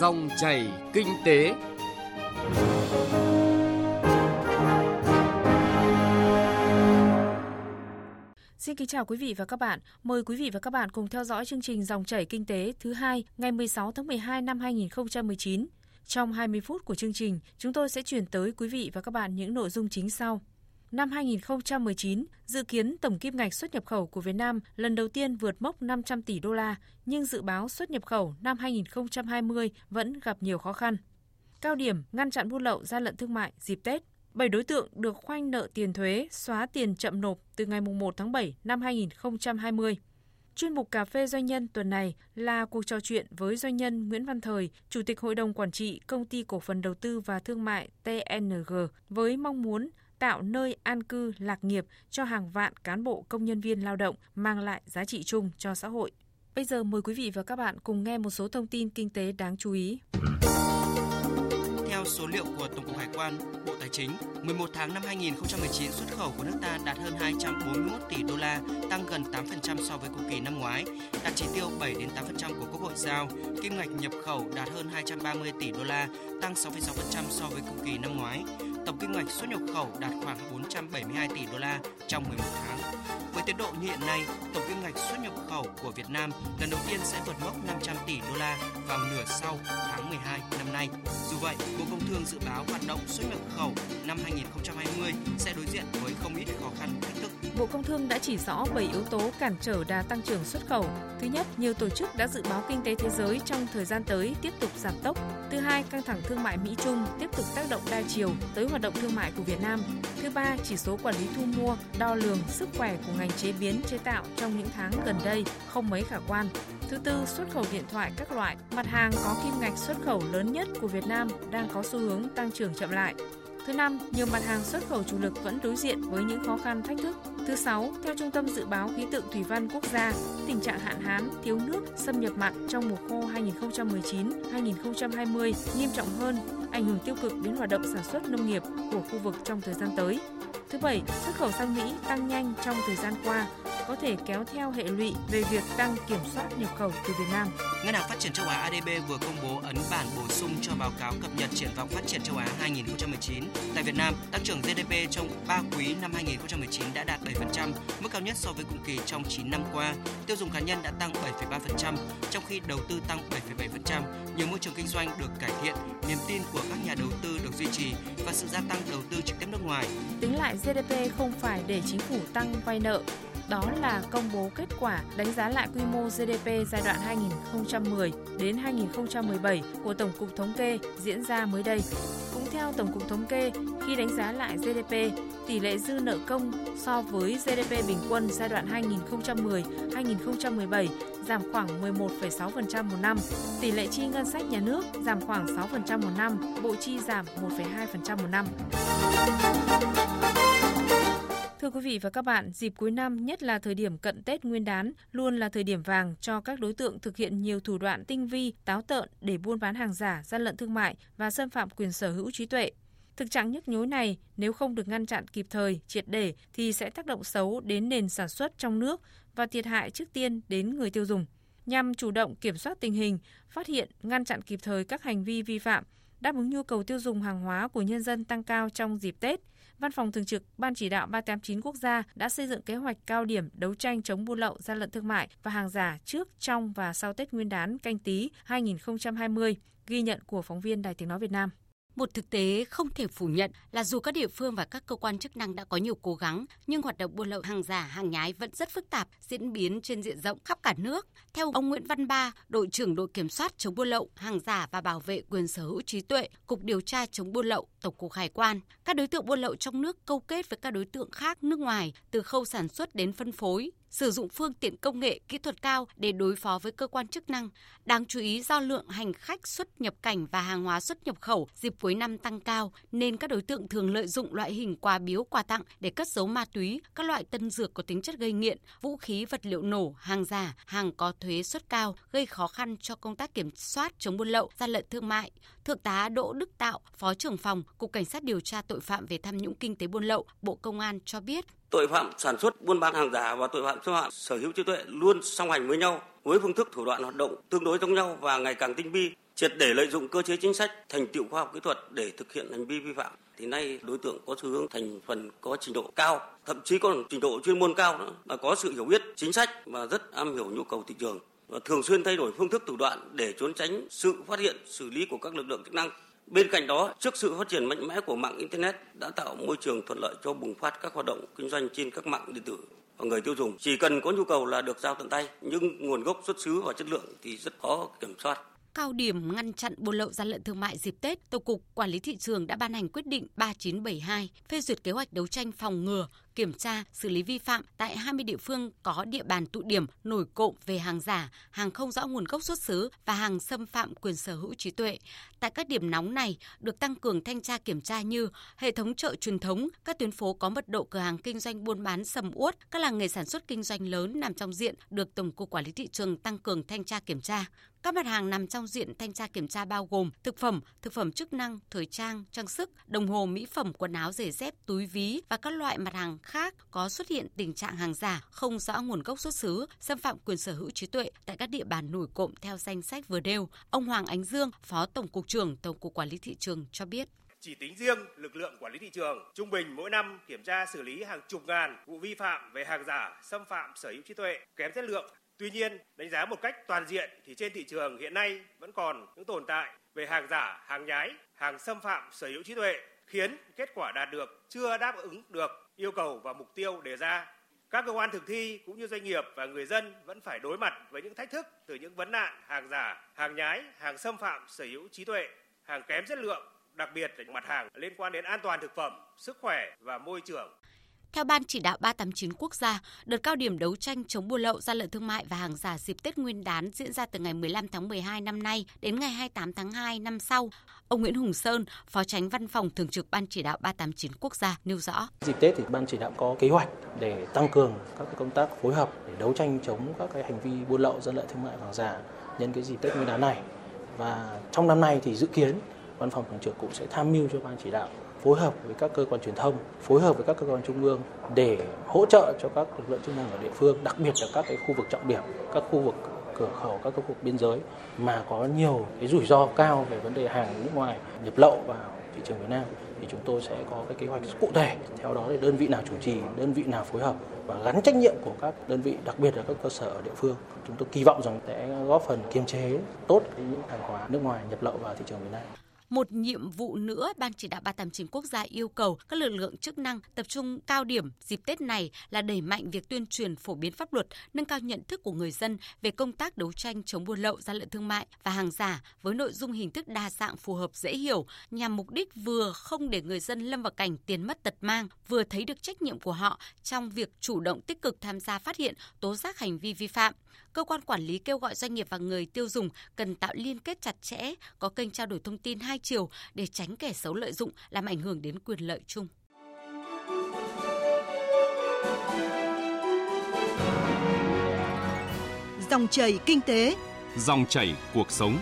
Dòng chảy kinh tế. Xin kính chào quý vị và các bạn. Mời quý vị và các bạn cùng theo dõi chương trình Dòng chảy kinh tế thứ hai ngày 16 tháng 12 năm 2019. Trong 20 phút của chương trình, chúng tôi sẽ chuyển tới quý vị và các bạn những nội dung chính sau. Năm 2019, dự kiến tổng kim ngạch xuất nhập khẩu của Việt Nam lần đầu tiên vượt mốc 500 tỷ đô la, nhưng dự báo xuất nhập khẩu năm 2020 vẫn gặp nhiều khó khăn. Cao điểm ngăn chặn buôn lậu gian lận thương mại dịp Tết. 7 đối tượng được khoanh nợ tiền thuế, xóa tiền chậm nộp từ ngày 1 tháng 7 năm 2020. Chuyên mục Cà phê Doanh nhân tuần này là cuộc trò chuyện với doanh nhân Nguyễn Văn Thời, Chủ tịch Hội đồng Quản trị Công ty Cổ phần Đầu tư và Thương mại TNG với mong muốn tạo nơi an cư, lạc nghiệp cho hàng vạn cán bộ, công nhân viên lao động, mang lại giá trị chung cho xã hội. Bây giờ mời quý vị và các bạn cùng nghe một số thông tin kinh tế đáng chú ý. Số liệu của Tổng cục Hải quan, Bộ Tài chính, 11 tháng năm 2019 xuất khẩu của nước ta đạt hơn 241 tỷ đô la, tăng gần 8% so với cùng kỳ năm ngoái, đạt chỉ tiêu 7 đến 8% của Quốc hội giao. Kim ngạch nhập khẩu đạt hơn 230 tỷ đô la, tăng 6,6% so với cùng kỳ năm ngoái. Tổng kim ngạch xuất nhập khẩu đạt khoảng 472 tỷ đô la trong 11 tháng. Với tiến độ như hiện nay, tổng kim ngạch xuất nhập khẩu của Việt Nam lần đầu tiên sẽ vượt mốc 500 tỷ đô la vào nửa sau tháng 12 năm nay. Dù vậy, Bộ Công Công Thương dự báo hoạt động xuất nhập khẩu năm 2020 sẽ đối diện với không ít khó khăn thách thức. Bộ Công Thương đã chỉ rõ 7 yếu tố cản trở đà tăng trưởng xuất khẩu. Thứ nhất, nhiều tổ chức đã dự báo kinh tế thế giới trong thời gian tới tiếp tục giảm tốc. Thứ hai, căng thẳng thương mại Mỹ Trung tiếp tục tác động đa chiều tới hoạt động thương mại của Việt Nam. Thứ ba, chỉ số quản lý thu mua, đo lường sức khỏe của ngành chế biến chế tạo trong những tháng gần đây không mấy khả quan. Thứ tư, xuất khẩu điện thoại các loại, mặt hàng có kim ngạch xuất khẩu lớn nhất của Việt Nam đang có xu hướng tăng trưởng chậm lại. Thứ năm, nhiều mặt hàng xuất khẩu chủ lực vẫn đối diện với những khó khăn thách thức. Thứ sáu, theo Trung tâm Dự báo Khí tượng Thủy văn Quốc gia, tình trạng hạn hán, thiếu nước, xâm nhập mặn trong mùa khô 2019-2020 nghiêm trọng hơn, ảnh hưởng tiêu cực đến hoạt động sản xuất nông nghiệp của khu vực trong thời gian tới. Thứ bảy, xuất khẩu sang Mỹ tăng nhanh trong thời gian qua có thể kéo theo hệ lụy về việc tăng kiểm soát nhập khẩu từ Việt Nam. Ngân hàng Phát triển châu Á ADB vừa công bố ấn bản bổ sung cho báo cáo cập nhật triển vọng phát triển châu Á 2019. Tại Việt Nam, tăng trưởng GDP trong 3 quý năm 2019 đã đạt 7%, mức cao nhất so với cùng kỳ trong 9 năm qua. Tiêu dùng cá nhân đã tăng 7,3%, trong khi đầu tư tăng 7,7%. Nhiều môi trường kinh doanh được cải thiện, niềm tin của các nhà đầu tư được duy trì và sự gia tăng đầu tư trực tiếp nước ngoài. Tính lại GDP không phải để chính phủ tăng vay nợ đó là công bố kết quả đánh giá lại quy mô GDP giai đoạn 2010 đến 2017 của Tổng cục Thống kê diễn ra mới đây. Cũng theo Tổng cục Thống kê, khi đánh giá lại GDP, tỷ lệ dư nợ công so với GDP bình quân giai đoạn 2010-2017 giảm khoảng 11,6% một năm, tỷ lệ chi ngân sách nhà nước giảm khoảng 6% một năm, bộ chi giảm 1,2% một năm. Thưa quý vị và các bạn, dịp cuối năm, nhất là thời điểm cận Tết Nguyên đán, luôn là thời điểm vàng cho các đối tượng thực hiện nhiều thủ đoạn tinh vi, táo tợn để buôn bán hàng giả, gian lận thương mại và xâm phạm quyền sở hữu trí tuệ. Thực trạng nhức nhối này nếu không được ngăn chặn kịp thời, triệt để thì sẽ tác động xấu đến nền sản xuất trong nước và thiệt hại trước tiên đến người tiêu dùng. Nhằm chủ động kiểm soát tình hình, phát hiện, ngăn chặn kịp thời các hành vi vi phạm, đáp ứng nhu cầu tiêu dùng hàng hóa của nhân dân tăng cao trong dịp Tết, Văn phòng Thường trực Ban Chỉ đạo 389 quốc gia đã xây dựng kế hoạch cao điểm đấu tranh chống buôn lậu, gian lận thương mại và hàng giả trước, trong và sau Tết Nguyên đán canh tí 2020, ghi nhận của phóng viên Đài Tiếng Nói Việt Nam. Một thực tế không thể phủ nhận là dù các địa phương và các cơ quan chức năng đã có nhiều cố gắng, nhưng hoạt động buôn lậu hàng giả, hàng nhái vẫn rất phức tạp, diễn biến trên diện rộng khắp cả nước. Theo ông Nguyễn Văn Ba, đội trưởng đội kiểm soát chống buôn lậu, hàng giả và bảo vệ quyền sở hữu trí tuệ, Cục điều tra chống buôn lậu, Tổng cục Hải quan, các đối tượng buôn lậu trong nước câu kết với các đối tượng khác nước ngoài từ khâu sản xuất đến phân phối, sử dụng phương tiện công nghệ kỹ thuật cao để đối phó với cơ quan chức năng. Đáng chú ý do lượng hành khách xuất nhập cảnh và hàng hóa xuất nhập khẩu dịp cuối năm tăng cao nên các đối tượng thường lợi dụng loại hình quà biếu quà tặng để cất giấu ma túy, các loại tân dược có tính chất gây nghiện, vũ khí vật liệu nổ, hàng giả, hàng có thuế suất cao gây khó khăn cho công tác kiểm soát chống buôn lậu, gian lận thương mại. Thượng tá Đỗ Đức Tạo, Phó trưởng phòng Cục Cảnh sát điều tra tội phạm về tham nhũng kinh tế buôn lậu, Bộ Công an cho biết tội phạm sản xuất buôn bán hàng giả và tội phạm xâm phạm sở hữu trí tuệ luôn song hành với nhau với phương thức thủ đoạn hoạt động tương đối giống nhau và ngày càng tinh vi, triệt để lợi dụng cơ chế chính sách, thành tựu khoa học kỹ thuật để thực hiện hành vi vi phạm. Thì nay đối tượng có xu hướng thành phần có trình độ cao, thậm chí còn trình độ chuyên môn cao nữa, và có sự hiểu biết chính sách và rất am hiểu nhu cầu thị trường và thường xuyên thay đổi phương thức thủ đoạn để trốn tránh sự phát hiện, xử lý của các lực lượng chức năng. Bên cạnh đó, trước sự phát triển mạnh mẽ của mạng Internet đã tạo môi trường thuận lợi cho bùng phát các hoạt động kinh doanh trên các mạng điện tử và người tiêu dùng chỉ cần có nhu cầu là được giao tận tay nhưng nguồn gốc xuất xứ và chất lượng thì rất khó kiểm soát cao điểm ngăn chặn buôn lậu gian lận thương mại dịp Tết, Tổng cục Quản lý thị trường đã ban hành quyết định 3972 phê duyệt kế hoạch đấu tranh phòng ngừa, kiểm tra, xử lý vi phạm tại 20 địa phương có địa bàn tụ điểm nổi cộng về hàng giả, hàng không rõ nguồn gốc xuất xứ và hàng xâm phạm quyền sở hữu trí tuệ. Tại các điểm nóng này được tăng cường thanh tra kiểm tra như hệ thống chợ truyền thống, các tuyến phố có mật độ cửa hàng kinh doanh buôn bán sầm uất, các làng nghề sản xuất kinh doanh lớn nằm trong diện được Tổng cục Quản lý thị trường tăng cường thanh tra kiểm tra. Các mặt hàng nằm trong diện thanh tra kiểm tra bao gồm thực phẩm, thực phẩm chức năng, thời trang, trang sức, đồng hồ, mỹ phẩm, quần áo, giày dép, túi ví và các loại mặt hàng khác có xuất hiện tình trạng hàng giả không rõ nguồn gốc xuất xứ, xâm phạm quyền sở hữu trí tuệ tại các địa bàn nổi cộm theo danh sách vừa nêu. Ông Hoàng Ánh Dương, Phó Tổng cục trưởng Tổng cục Quản lý thị trường cho biết. Chỉ tính riêng lực lượng quản lý thị trường trung bình mỗi năm kiểm tra xử lý hàng chục ngàn vụ vi phạm về hàng giả, xâm phạm sở hữu trí tuệ, kém chất lượng. Tuy nhiên, đánh giá một cách toàn diện thì trên thị trường hiện nay vẫn còn những tồn tại về hàng giả, hàng nhái, hàng xâm phạm sở hữu trí tuệ khiến kết quả đạt được chưa đáp ứng được yêu cầu và mục tiêu đề ra. Các cơ quan thực thi cũng như doanh nghiệp và người dân vẫn phải đối mặt với những thách thức từ những vấn nạn hàng giả, hàng nhái, hàng xâm phạm sở hữu trí tuệ, hàng kém chất lượng, đặc biệt là những mặt hàng liên quan đến an toàn thực phẩm, sức khỏe và môi trường. Theo Ban chỉ đạo 389 quốc gia, đợt cao điểm đấu tranh chống buôn lậu, gian lận thương mại và hàng giả dịp Tết Nguyên đán diễn ra từ ngày 15 tháng 12 năm nay đến ngày 28 tháng 2 năm sau. Ông Nguyễn Hùng Sơn, Phó Tránh Văn phòng Thường trực Ban chỉ đạo 389 quốc gia nêu rõ. Dịp Tết thì Ban chỉ đạo có kế hoạch để tăng cường các công tác phối hợp để đấu tranh chống các cái hành vi buôn lậu, gian lận thương mại và hàng giả nhân cái dịp Tết Nguyên đán này. Và trong năm nay thì dự kiến Văn phòng Thường trực cũng sẽ tham mưu cho Ban chỉ đạo phối hợp với các cơ quan truyền thông, phối hợp với các cơ quan trung ương để hỗ trợ cho các lực lượng chức năng ở địa phương, đặc biệt là các cái khu vực trọng điểm, các khu vực cửa khẩu, các khu vực biên giới mà có nhiều cái rủi ro cao về vấn đề hàng nước ngoài nhập lậu vào thị trường Việt Nam thì chúng tôi sẽ có cái kế hoạch cụ thể. Theo đó thì đơn vị nào chủ trì, đơn vị nào phối hợp và gắn trách nhiệm của các đơn vị, đặc biệt là các cơ sở ở địa phương. Chúng tôi kỳ vọng rằng sẽ góp phần kiềm chế tốt những hàng hóa nước ngoài nhập lậu vào thị trường Việt Nam. Một nhiệm vụ nữa Ban chỉ đạo 389 quốc gia yêu cầu các lực lượng chức năng tập trung cao điểm dịp Tết này là đẩy mạnh việc tuyên truyền phổ biến pháp luật, nâng cao nhận thức của người dân về công tác đấu tranh chống buôn lậu, gian lận thương mại và hàng giả với nội dung hình thức đa dạng phù hợp dễ hiểu nhằm mục đích vừa không để người dân lâm vào cảnh tiền mất tật mang, vừa thấy được trách nhiệm của họ trong việc chủ động tích cực tham gia phát hiện, tố giác hành vi vi phạm cơ quan quản lý kêu gọi doanh nghiệp và người tiêu dùng cần tạo liên kết chặt chẽ, có kênh trao đổi thông tin hai chiều để tránh kẻ xấu lợi dụng làm ảnh hưởng đến quyền lợi chung. Dòng chảy kinh tế, dòng chảy cuộc sống.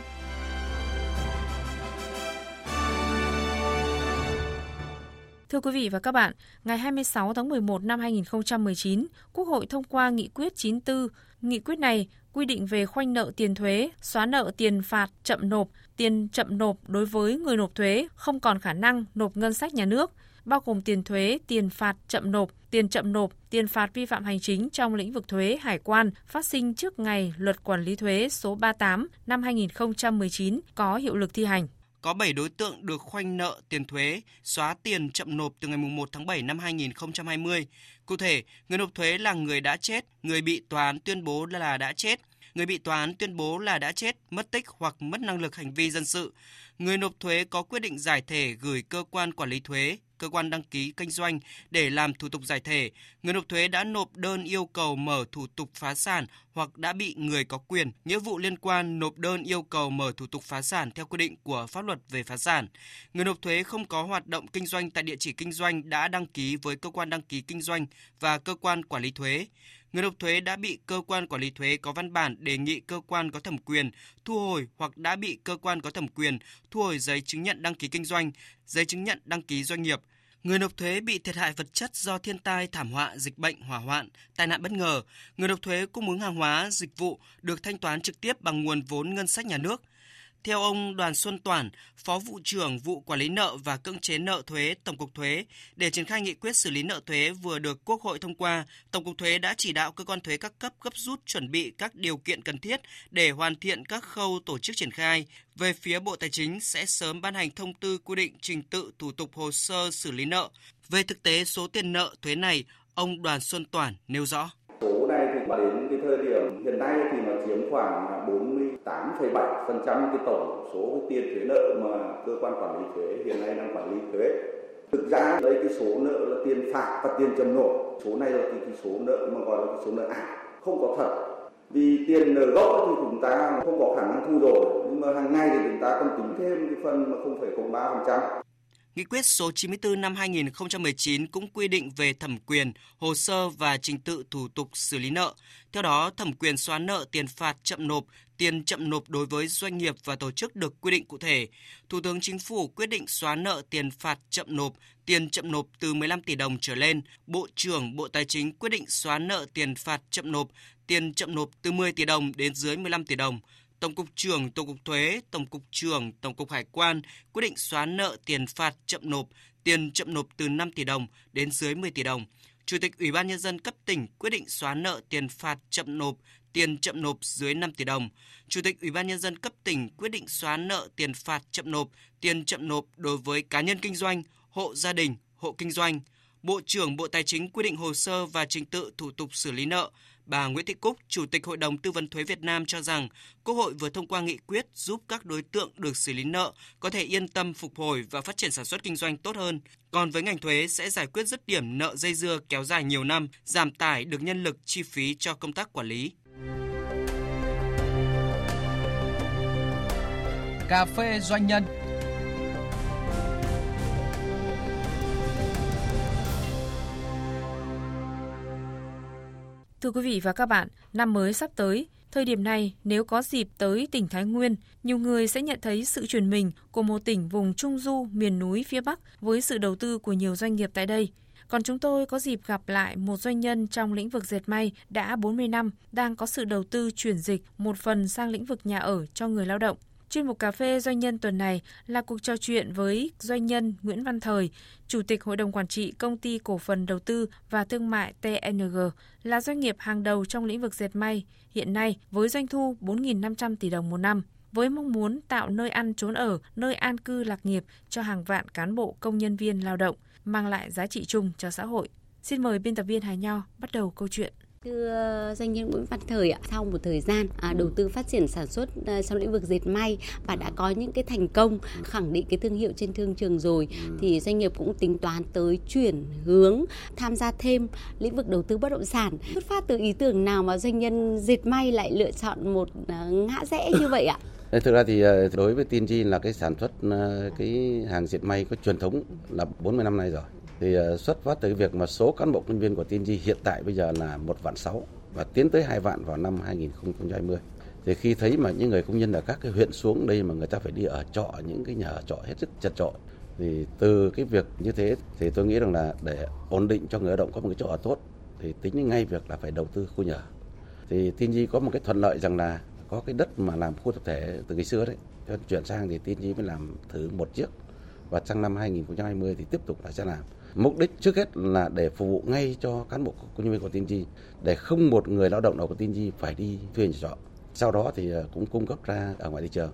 Thưa quý vị và các bạn, ngày 26 tháng 11 năm 2019, Quốc hội thông qua nghị quyết 94. Nghị quyết này quy định về khoanh nợ tiền thuế, xóa nợ tiền phạt chậm nộp, tiền chậm nộp đối với người nộp thuế không còn khả năng nộp ngân sách nhà nước, bao gồm tiền thuế, tiền phạt chậm nộp, tiền chậm nộp, tiền phạt vi phạm hành chính trong lĩnh vực thuế hải quan phát sinh trước ngày Luật Quản lý thuế số 38 năm 2019 có hiệu lực thi hành có 7 đối tượng được khoanh nợ tiền thuế, xóa tiền chậm nộp từ ngày 1 tháng 7 năm 2020. Cụ thể, người nộp thuế là người đã chết, người bị tòa án tuyên bố là đã chết, người bị tòa án tuyên bố là đã chết, mất tích hoặc mất năng lực hành vi dân sự. Người nộp thuế có quyết định giải thể gửi cơ quan quản lý thuế, cơ quan đăng ký kinh doanh để làm thủ tục giải thể, người nộp thuế đã nộp đơn yêu cầu mở thủ tục phá sản hoặc đã bị người có quyền, nghĩa vụ liên quan nộp đơn yêu cầu mở thủ tục phá sản theo quy định của pháp luật về phá sản. Người nộp thuế không có hoạt động kinh doanh tại địa chỉ kinh doanh đã đăng ký với cơ quan đăng ký kinh doanh và cơ quan quản lý thuế người nộp thuế đã bị cơ quan quản lý thuế có văn bản đề nghị cơ quan có thẩm quyền thu hồi hoặc đã bị cơ quan có thẩm quyền thu hồi giấy chứng nhận đăng ký kinh doanh, giấy chứng nhận đăng ký doanh nghiệp, Người nộp thuế bị thiệt hại vật chất do thiên tai, thảm họa, dịch bệnh, hỏa hoạn, tai nạn bất ngờ, người nộp thuế cung ứng hàng hóa, dịch vụ được thanh toán trực tiếp bằng nguồn vốn ngân sách nhà nước – theo ông Đoàn Xuân Toản, Phó vụ trưởng vụ quản lý nợ và cưỡng chế nợ thuế Tổng cục Thuế, để triển khai nghị quyết xử lý nợ thuế vừa được Quốc hội thông qua, Tổng cục Thuế đã chỉ đạo cơ quan thuế các cấp gấp rút chuẩn bị các điều kiện cần thiết để hoàn thiện các khâu tổ chức triển khai. Về phía Bộ Tài chính sẽ sớm ban hành thông tư quy định trình tự thủ tục hồ sơ xử lý nợ. Về thực tế số tiền nợ thuế này, ông Đoàn Xuân Toản nêu rõ. Số này thì đến cái thời điểm hiện nay thì nó chiếm khoảng 48,7% cái tổng số cái tiền thuế nợ mà cơ quan quản lý thuế hiện nay đang quản lý thuế. Thực ra đây cái số nợ là tiền phạt và tiền chậm nộp. Số này là cái, cái số nợ mà gọi là cái số nợ ảo, không có thật. Vì tiền nợ gốc thì chúng ta không có khả năng thu rồi, nhưng mà hàng ngày thì chúng ta còn tính thêm cái phần mà 0,03%. Nghị quyết số 94 năm 2019 cũng quy định về thẩm quyền, hồ sơ và trình tự thủ tục xử lý nợ. Theo đó, thẩm quyền xóa nợ tiền phạt chậm nộp, tiền chậm nộp đối với doanh nghiệp và tổ chức được quy định cụ thể. Thủ tướng Chính phủ quyết định xóa nợ tiền phạt chậm nộp, tiền chậm nộp từ 15 tỷ đồng trở lên. Bộ trưởng Bộ Tài chính quyết định xóa nợ tiền phạt chậm nộp, tiền chậm nộp từ 10 tỷ đồng đến dưới 15 tỷ đồng. Tổng cục trưởng Tổng cục Thuế, Tổng cục trưởng Tổng cục Hải quan quyết định xóa nợ tiền phạt chậm nộp, tiền chậm nộp từ 5 tỷ đồng đến dưới 10 tỷ đồng. Chủ tịch Ủy ban nhân dân cấp tỉnh quyết định xóa nợ tiền phạt chậm nộp, tiền chậm nộp dưới 5 tỷ đồng. Chủ tịch Ủy ban nhân dân cấp tỉnh quyết định xóa nợ tiền phạt chậm nộp, tiền chậm nộp đối với cá nhân kinh doanh, hộ gia đình, hộ kinh doanh. Bộ trưởng Bộ Tài chính quy định hồ sơ và trình tự thủ tục xử lý nợ, Bà Nguyễn Thị Cúc, Chủ tịch Hội đồng Tư vấn Thuế Việt Nam cho rằng, Quốc hội vừa thông qua nghị quyết giúp các đối tượng được xử lý nợ có thể yên tâm phục hồi và phát triển sản xuất kinh doanh tốt hơn. Còn với ngành thuế sẽ giải quyết dứt điểm nợ dây dưa kéo dài nhiều năm, giảm tải được nhân lực chi phí cho công tác quản lý. Cà phê doanh nhân Thưa quý vị và các bạn, năm mới sắp tới, thời điểm này nếu có dịp tới tỉnh Thái Nguyên, nhiều người sẽ nhận thấy sự chuyển mình của một tỉnh vùng Trung Du, miền núi phía Bắc với sự đầu tư của nhiều doanh nghiệp tại đây. Còn chúng tôi có dịp gặp lại một doanh nhân trong lĩnh vực dệt may đã 40 năm đang có sự đầu tư chuyển dịch một phần sang lĩnh vực nhà ở cho người lao động. Chuyên mục cà phê doanh nhân tuần này là cuộc trò chuyện với doanh nhân Nguyễn Văn Thời, Chủ tịch Hội đồng Quản trị Công ty Cổ phần Đầu tư và Thương mại TNG, là doanh nghiệp hàng đầu trong lĩnh vực dệt may, hiện nay với doanh thu 4.500 tỷ đồng một năm với mong muốn tạo nơi ăn trốn ở, nơi an cư lạc nghiệp cho hàng vạn cán bộ công nhân viên lao động, mang lại giá trị chung cho xã hội. Xin mời biên tập viên Hà Nho bắt đầu câu chuyện. Thưa ờ, doanh nhân Nguyễn Văn Thời ạ, sau một thời gian à, đầu tư phát triển sản xuất à, trong lĩnh vực dệt may và đã có những cái thành công khẳng định cái thương hiệu trên thương trường rồi thì doanh nghiệp cũng tính toán tới chuyển hướng tham gia thêm lĩnh vực đầu tư bất động sản. Xuất phát từ ý tưởng nào mà doanh nhân dệt may lại lựa chọn một à, ngã rẽ như vậy ạ? Thực ra thì đối với TNG là cái sản xuất cái hàng dệt may có truyền thống là 40 năm nay rồi thì ờ, xuất phát từ việc mà số cán bộ nhân viên của TNG hiện tại bây giờ là một vạn sáu và tiến tới hai vạn vào năm 2020 thì khi thấy mà những người công nhân ở các cái huyện xuống đây mà người ta phải đi ở trọ, những cái nhà ở trọ hết sức chật trội thì từ cái việc như thế thì tôi nghĩ rằng là để ổn định cho người lao động có một cái chỗ ở tốt thì tính ngay việc là phải đầu tư khu nhà. Thì TNG có một cái thuận lợi rằng là có cái đất mà làm khu tập thể từ ngày xưa đấy. Cho chuyển sang thì TNG mới làm thử một chiếc và trong năm 2020 thì tiếp tục là sẽ làm. Mục đích trước hết là để phục vụ ngay cho cán bộ công nhân viên của TNG để không một người lao động nào của TNG phải đi thuê nhà trọ. Sau đó thì ờ, cũng cung cấp ra ở ngoài thị trường.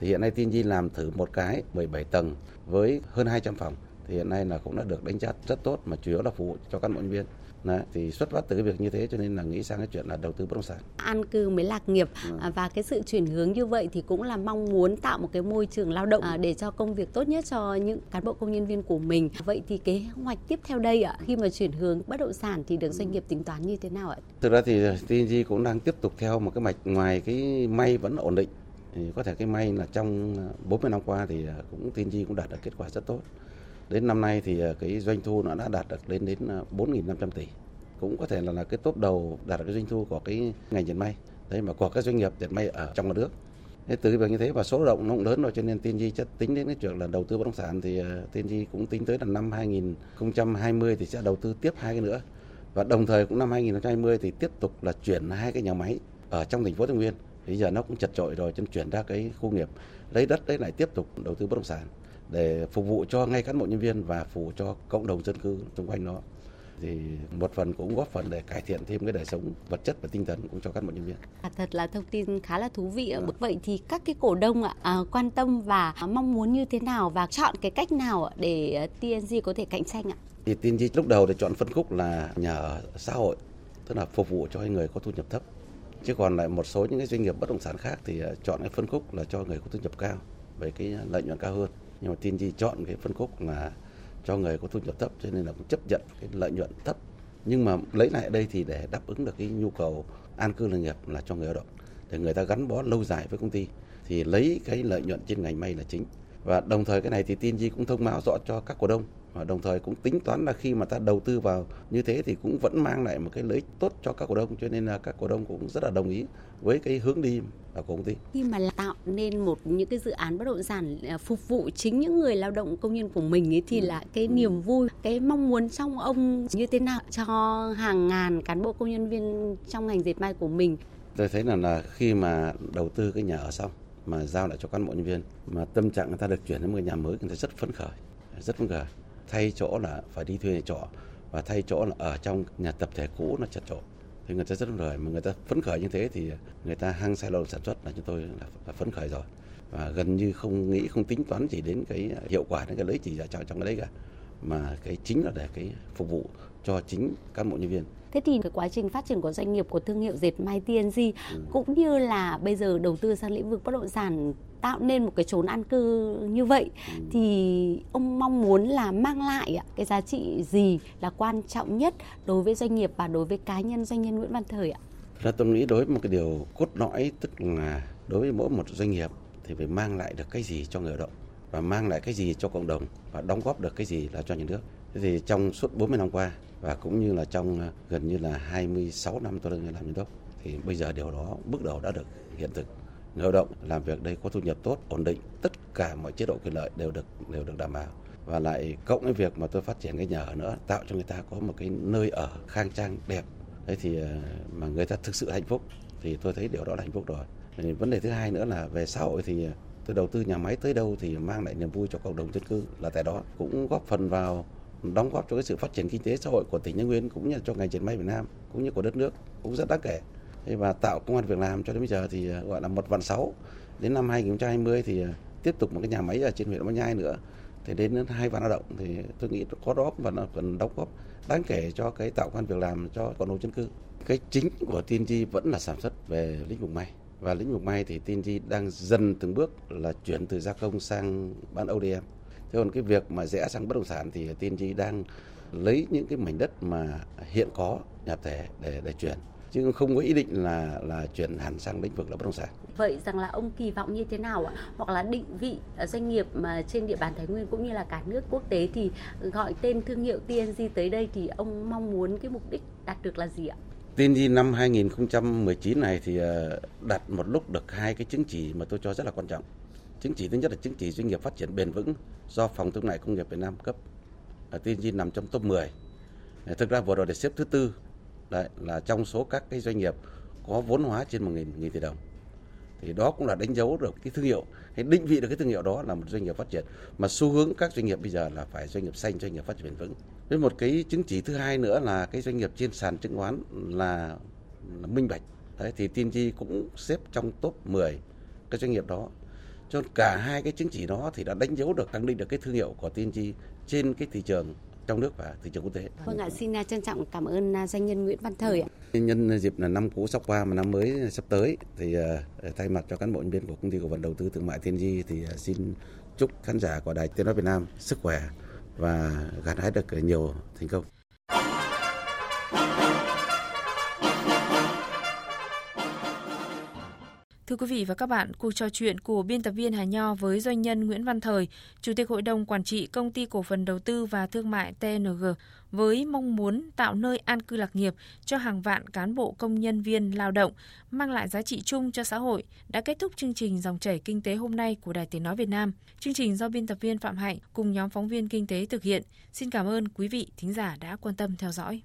Thì hiện nay TNG làm thử một cái 17 tầng với hơn 200 phòng. Thì hiện nay là cũng đã được đánh giá rất tốt mà chủ yếu là phục vụ cho cán bộ nhân viên. Đấy, thì xuất phát từ cái việc như thế cho nên là nghĩ sang cái chuyện là đầu tư bất động sản. An cư mới lạc nghiệp ừ. và cái sự chuyển hướng như vậy thì cũng là mong muốn tạo một cái môi trường lao động à, để cho công việc tốt nhất cho những cán bộ công nhân viên của mình. Vậy thì kế hoạch tiếp theo đây ạ, khi mà chuyển hướng bất động sản thì được doanh nghiệp tính toán như thế nào ạ? Thực ra thì TNG cũng đang tiếp tục theo một cái mạch ngoài cái may vẫn ổn định thì có thể cái may là trong 40 năm qua thì cũng TNG cũng đạt được kết quả rất tốt đến năm nay thì ờ, cái doanh thu nó đã đạt được lên đến ờ, 4.500 tỷ. Cũng có thể là, là cái top đầu đạt được cái doanh thu của cái ngành dệt may. Đấy mà của các doanh nghiệp dệt may ở trong nước. Thế từ cái việc như thế và số lao động nó cũng lớn rồi cho nên tiên Di chất tính đến cái chuyện là đầu tư bất động sản thì ờ, tiên di cũng tính tới là năm 2020 thì sẽ đầu tư tiếp hai cái nữa. Và đồng thời cũng năm 2020 thì tiếp tục là chuyển hai cái nhà máy ở trong thành phố Thái Nguyên. Bây giờ nó cũng chật chội rồi cho nên chuyển ra cái khu nghiệp. Lấy đất đấy lại tiếp tục đầu tư bất động sản để phục vụ cho ngay cán bộ nhân viên và phục vụ cho cộng đồng dân cư xung quanh nó thì một phần cũng góp phần để cải thiện thêm cái đời sống vật chất và tinh thần cũng cho các bộ nhân viên. À, thật là thông tin khá là thú vị. À. Vậy thì các cái cổ đông ạ à, quan tâm và mong muốn như thế nào và chọn cái cách nào để TNG có thể cạnh tranh ạ? Thì TNG lúc đầu thì chọn phân khúc là nhà ở xã hội, tức là phục vụ cho người có thu nhập thấp. Chứ còn lại một số những cái doanh nghiệp bất động sản khác thì à, chọn cái phân khúc là cho người có thu nhập cao về cái lợi nhuận cao hơn. Nhưng mà TNG chọn cái phân khúc là cho người có thu nhập thấp, cho nên là cũng chấp nhận cái lợi nhuận thấp. Nhưng mà lấy lại đây thì để đáp ứng được cái nhu cầu an cư lạc nghiệp là cho người lao động. Để người ta gắn bó lâu dài với công ty thì lấy cái lợi nhuận trên ngành may là chính. Và đồng thời cái này thì tin Chi cũng thông báo rõ cho các cổ đông và đồng thời cũng tính toán là khi mà ta đầu tư vào như thế thì cũng vẫn mang lại một cái lợi ích tốt cho các cổ đông cho nên là các cổ đông cũng rất là đồng ý với cái hướng đi của công ty. Khi mà tạo nên một những cái dự án bất động sản à, phục vụ chính những người lao động công nhân của mình ấy thì ừ. là cái niềm vui, cái mong muốn trong ông như thế nào cho hàng ngàn cán bộ công nhân viên trong ngành dệt may của mình. Tôi thấy là là khi mà đầu tư cái nhà ở xong mà giao lại cho cán bộ nhân viên mà tâm trạng người ta được chuyển đến một nhà mới người ta rất phấn khởi, rất phấn khởi thay chỗ là phải đi thuê trọ và thay chỗ là ở trong nhà tập thể cũ nó chật chội thì người ta rất phấn khởi mà người ta phấn khởi như thế thì người ta hăng say lao động sản xuất là chúng tôi là, phấn khởi rồi. Và gần như không nghĩ không tính toán chỉ đến cái hiệu quả đến cái lấy chỉ ra trong cái đấy cả. Mà cái chính là để cái phục vụ cho chính cán bộ nhân viên. Thế thì cái quá trình phát triển của doanh nghiệp của thương hiệu dệt may TNG ừ. cũng như là bây giờ đầu tư sang lĩnh vực bất động sản tạo nên một cái chốn an cư như vậy ừ. thì ông mong muốn là mang lại cái giá trị gì là quan trọng nhất đối với doanh nghiệp và đối với cá nhân doanh nhân Nguyễn Văn Thời ạ? Ra tôi nghĩ đối với một cái điều cốt lõi, tức là đối với mỗi một doanh nghiệp thì phải mang lại được cái gì cho người lao động và mang lại cái gì cho cộng đồng và đóng góp được cái gì là cho nhà nước. Thế thì trong suốt 40 năm qua và cũng như là trong ờ, gần như là 26 năm tôi đang làm giám đốc thì bây giờ điều đó, bước đầu đã được hiện thực lao động làm việc đây có thu nhập tốt, ổn định, tất cả mọi chế độ quyền lợi đều được đều được đảm bảo. Và lại cộng với việc mà tôi phát triển cái nhà ở nữa, tạo cho người ta có một cái nơi ở khang trang, đẹp. Thế thì ờ, mà người ta thực sự hạnh phúc thì tôi thấy điều đó là hạnh phúc rồi. Thì vấn đề thứ hai nữa là về xã hội thì ờ, tôi đầu tư nhà máy tới đâu thì mang lại niềm vui cho cộng đồng dân cư là tại đó, cũng góp phần vào đóng góp cho cái sự phát triển kinh tế xã hội của tỉnh Thái Nguyên cũng như cho ngành dệt may Việt Nam cũng như của đất nước cũng rất đáng kể và tạo công an việc làm cho đến bây giờ thì ờ, gọi là một vạn sáu. Đến năm 2020 thì ờ, tiếp tục một cái nhà máy ở trên huyện Bắc Nhai nữa. Thì đến hai vạn lao động thì tôi nghĩ có đó và nó cần đóng góp đáng kể cho cái tạo công an việc làm cho cộng đồng dân cư. Cái chính của TNG vẫn là sản xuất về lĩnh vực may. Và lĩnh vực may thì TNG đang dần từng bước là chuyển từ gia công sang bán ODM thế còn cái việc mà rẽ sang bất động sản thì TNG đang lấy những cái mảnh đất mà hiện có, nhà thể để để chuyển chứ không có ý định là là chuyển hẳn sang lĩnh vực là bất động sản. Vậy rằng là ông kỳ vọng như thế nào ạ? Hoặc là định vị doanh nghiệp mà trên địa bàn Thái Nguyên cũng như là cả nước quốc tế thì gọi tên thương hiệu TNG tới đây thì ông mong muốn cái mục đích đạt được là gì ạ? TNG năm 2019 này thì ờ, đặt một lúc được hai cái chứng chỉ mà tôi cho rất là quan trọng. Chứng chỉ thứ nhất là chứng chỉ doanh nghiệp phát triển bền vững do Phòng Thương mại Công nghiệp Việt Nam cấp. TNG nằm trong top 10. Thực ra vừa rồi để xếp thứ tư Đấy, là trong số các cái doanh nghiệp có vốn hóa trên 1 nghìn, nghìn tỷ đồng. Thì đó cũng là đánh dấu được cái thương hiệu hay định vị được cái thương hiệu đó là một doanh nghiệp phát triển. Mà xu hướng các doanh nghiệp bây giờ là phải doanh nghiệp xanh doanh nghiệp phát triển bền vững. Với một cái chứng chỉ thứ hai nữa là cái doanh nghiệp trên sàn chứng khoán là, là minh bạch. Đấy thì TNG cũng xếp trong top 10 cái doanh nghiệp đó. Cho cả hai cái chứng chỉ đó thì đã đánh dấu được khẳng định được cái thương hiệu của TNG trên cái thị trường trong nước và thị trường quốc tế. Vâng ạ, xin trân trọng cảm ơn à, doanh nhân Nguyễn Văn Thời ạ. Nhân dịp là năm cũ sắp qua mà năm mới sắp tới thì uh, thay mặt cho cán bộ nhân viên của công ty cổ phần đầu tư thương mại Thiên Di thì xin chúc khán giả của Đài Tiếng nói Việt Nam sức khỏe và gặt hái được nhiều thành công. Thưa quý vị và các bạn, cuộc trò chuyện của biên tập viên Hà Nho với doanh nhân Nguyễn Văn Thời, Chủ tịch Hội đồng Quản trị Công ty Cổ phần Đầu tư và Thương mại TNG với mong muốn tạo nơi an cư lạc nghiệp cho hàng vạn cán bộ công nhân viên lao động, mang lại giá trị chung cho xã hội đã kết thúc chương trình Dòng chảy Kinh tế hôm nay của Đài Tiếng Nói Việt Nam. Chương trình do biên tập viên Phạm Hạnh cùng nhóm phóng viên kinh tế thực hiện. Xin cảm ơn quý vị thính giả đã quan tâm theo dõi.